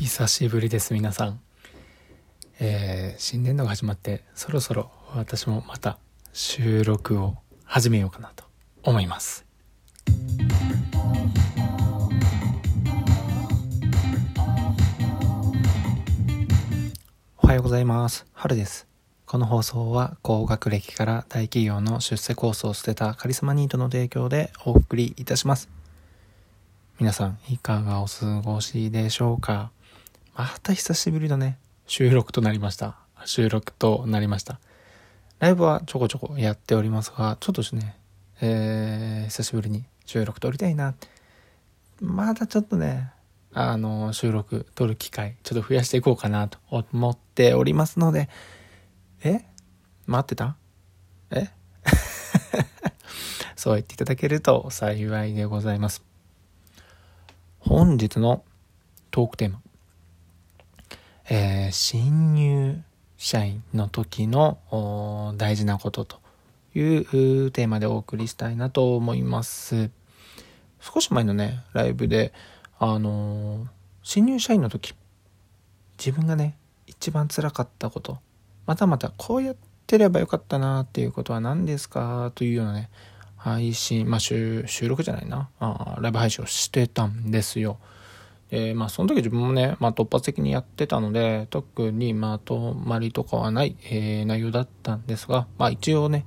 久しぶりです皆さん、えー、新年度が始まってそろそろ私もまた収録を始めようかなと思います。おはようございます。春です。この放送は高学歴から大企業の出世コースを捨てたカリスマニートの提供でお送りいたします。皆さんいかがお過ごしでしょうか？また久しぶりのね、収録となりました。収録となりました。ライブはちょこちょこやっておりますが、ちょっとですね、えー、久しぶりに収録撮りたいな。まだちょっとね、あの、収録撮る機会、ちょっと増やしていこうかなと思っておりますので、え？待ってた？え？そう言っていただけると幸いでございます。本日のトークテーマ。えー、新入社員の時の大事なことというテーマでお送りしたいなと思います。少し前のね、ライブで、あのー、新入社員の時、自分がね、一番辛かったこと、またまたこうやってればよかったなっていうことは何ですかというようなね、配信、まあ収録じゃないなあ、ライブ配信をしてたんですよ。えー、まあその時自分もね、まあ突発的にやってたので、特にまとまりとかはない、えー、内容だったんですが、まあ一応ね、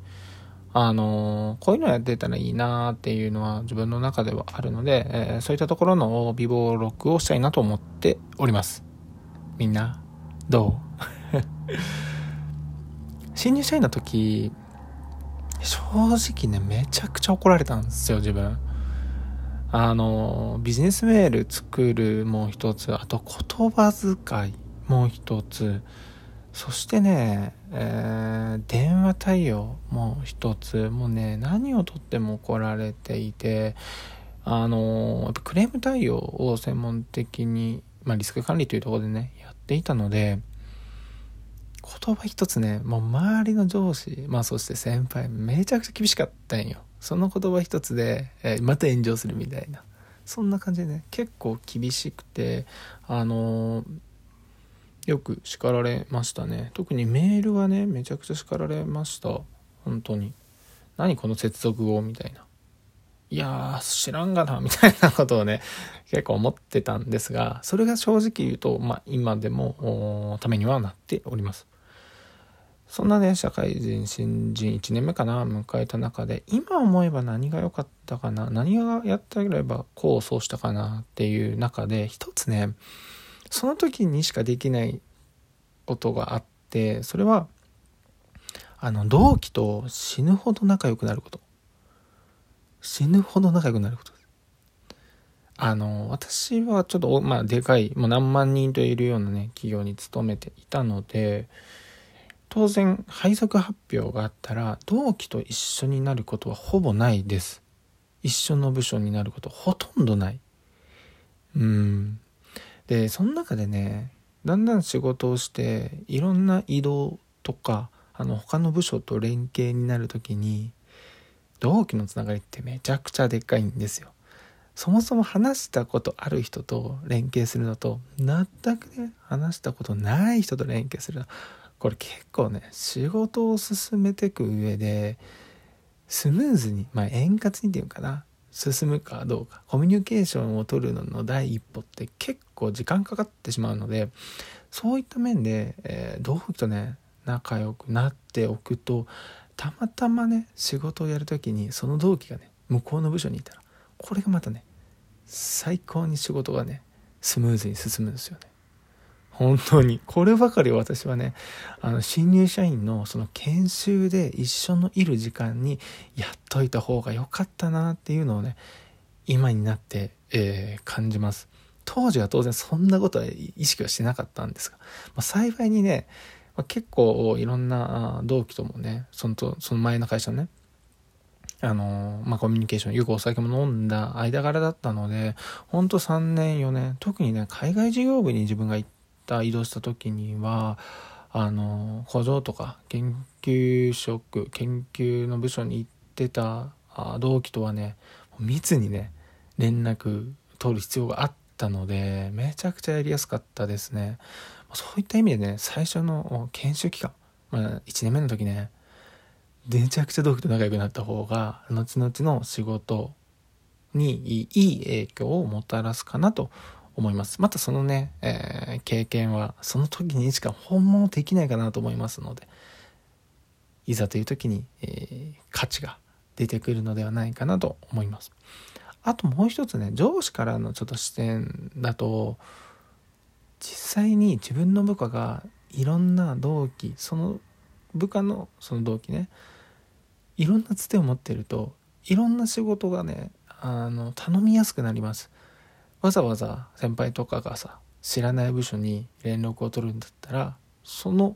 あのー、こういうのやってたらいいなっていうのは自分の中ではあるので、えー、そういったところの微暴録をしたいなと思っております。みんな、どう？新入社員の時、正直ね、めちゃくちゃ怒られたんですよ、自分。あの、ビジネスメール作るもう一つ、あと言葉遣いもう一つ、そしてね、えー、電話対応もう一つ、もうね、何をとっても怒られていて、あの、やっぱクレーム対応を専門的に、まあ、リスク管理というところでね、やっていたので、言葉一つね、もう周りの上司、まあそして先輩、めちゃくちゃ厳しかったんよ。その言葉一つで、えー、また炎上するみたいな。そんな感じでね、結構厳しくて、あのー、よく叱られましたね。特にメールはね、めちゃくちゃ叱られました。本当に。何この接続語みたいな。いやー、知らんがな、みたいなことをね、結構思ってたんですが、それが正直言うと、まあ、今でも、ためにはなっております。そんなね、社会人、新人1年目かな、迎えた中で、今思えば何が良かったかな、何がやってあげればこうそうしたかなっていう中で、一つね、その時にしかできないことがあって、それは、あの、同期と死ぬほど仲良くなること。死ぬほど仲良くなること。あの、私はちょっと、まあ、でかい、もう何万人といるようなね、企業に勤めていたので、当然配属発表があったら同期と一緒になることはほぼないです。一緒の部署になることほとんどない。うん。でその中でねだんだん仕事をしていろんな移動とかあの他の部署と連携になる時に同期のつながりってめちゃくちゃでっかいんですよ。そもそも話したことある人と連携するのと全くね話したことない人と連携するの。これ結構ね仕事を進めていく上でスムーズにまあ円滑にっていうかな進むかどうかコミュニケーションを取るのの第一歩って結構時間かかってしまうのでそういった面で、えー、同期とね仲良くなっておくとたまたまね仕事をやる時にその同期がね向こうの部署にいたらこれがまたね最高に仕事がねスムーズに進むんですよね。本当に。こればかり私はね、あの、新入社員のその研修で一緒のいる時間にやっといた方が良かったなっていうのをね、今になって、えー、感じます。当時は当然そんなことは意識はしてなかったんですが、まあ、幸いにね、まあ、結構いろんな同期ともね、そのと、その前の会社のね、あの、まあ、コミュニケーション、よくお酒も飲んだ間柄だったので、ほんと3年4年、特にね、海外事業部に自分が行ってた移動した時にはあの工場とか研究職研究の部署に行ってた同期とはね密にね連絡取る必要があっったのでめちゃくちゃやりやすかったですね。そういった意味でね最初の研修期間、まあ、1年目の時ねめちゃくちゃ同期と仲良くなった方が後々の仕事にいい影響をもたらすかなと思います。またそのね、えー、経験はその時にしか本物できないかなと思いますので、いざという時に、えー、価値が出てくるのではないかなと思います。あともう一つね、上司からのちょっと視点だと、実際に自分の部下がいろんな同期、その部下のその同期ね、いろんなつてを持ってると、いろんな仕事がね、あの、頼みやすくなります。わざわざ先輩とかがさ知らない部署に連絡を取るんだったらその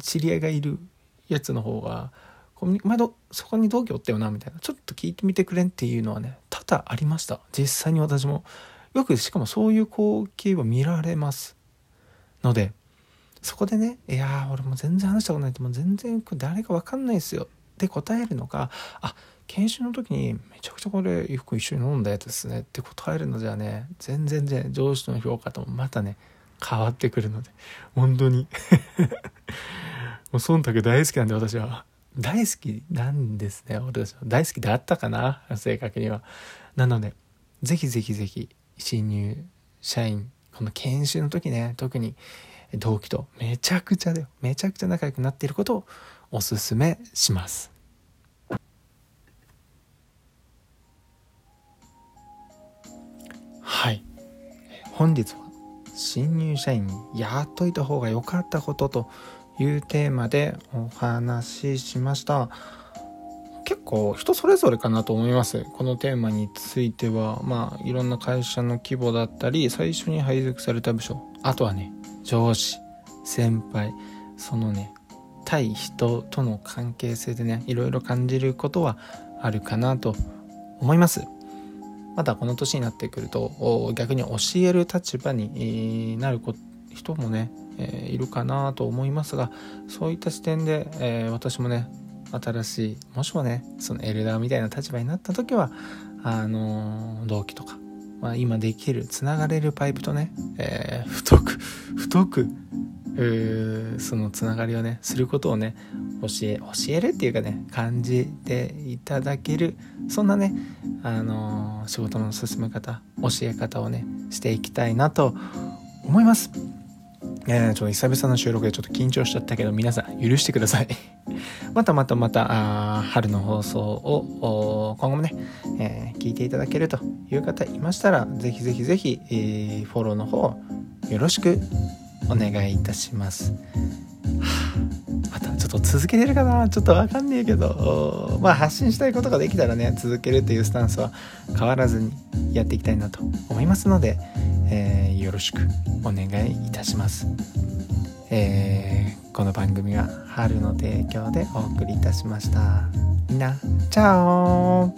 知り合いがいるやつの方が「前どそこに同期おったよな」みたいなちょっと聞いてみてくれんっていうのはね多々ありました。実際に私も。よくしかもそういう光景を見られます。のでそこでね「いや俺も全然話したことないってもう全然誰か分かんないですよ」って答えるのかあ研修の時にめちゃくちゃこれ衣服一緒に飲んだやつですねって答えるのじゃね全然ね上司の評価ともまたね変わってくるので本当に。もう忖度大好きなんで私は。大好きなんですね私は。大好きだったかな正確には。なのでぜひぜひぜひ新入社員この研修の時ね特に同期とめちゃくちゃだよ。めちゃくちゃ仲良くなっていることをおすすめします。本日は新入社員にやっといた方が良かったことというテーマでお話ししました。結構人それぞれかなと思います。このテーマについてはまあいろんな会社の規模だったり最初に配属された部署あとはね上司先輩そのね対人との関係性でねいろいろ感じることはあるかなと思います。またこの年になってくると逆に教える立場になる人もね、え、いるかなと思いますがそういった視点で、え、私もね新しいもしもねそのエルダーみたいな立場になった時はあの、同期とか、まあ、今できるつながれるパイプとね、えー、太く太くそのつながりをねすることをね教え教えるっていうかね感じていただけるそんなねあのー、仕事の進め方教え方をねしていきたいなと思います。えー、ちょっと久々の収録でちょっと緊張しちゃったけど皆さん許してください。またまたまたあ春の放送を今後もね、えー、聞いていただけるという方いましたらぜひぜひぜひ、えー、フォローの方よろしくお願いいたします。またちょっと続けれるかな？ちょっとわかんねえけど、まあ発信したいことができたらね、続けるというスタンスは変わらずにやっていきたいなと思いますので、えー、よろしくお願いいたします。えー、この番組は春の提供でお送りいたしました。みんな、チャオ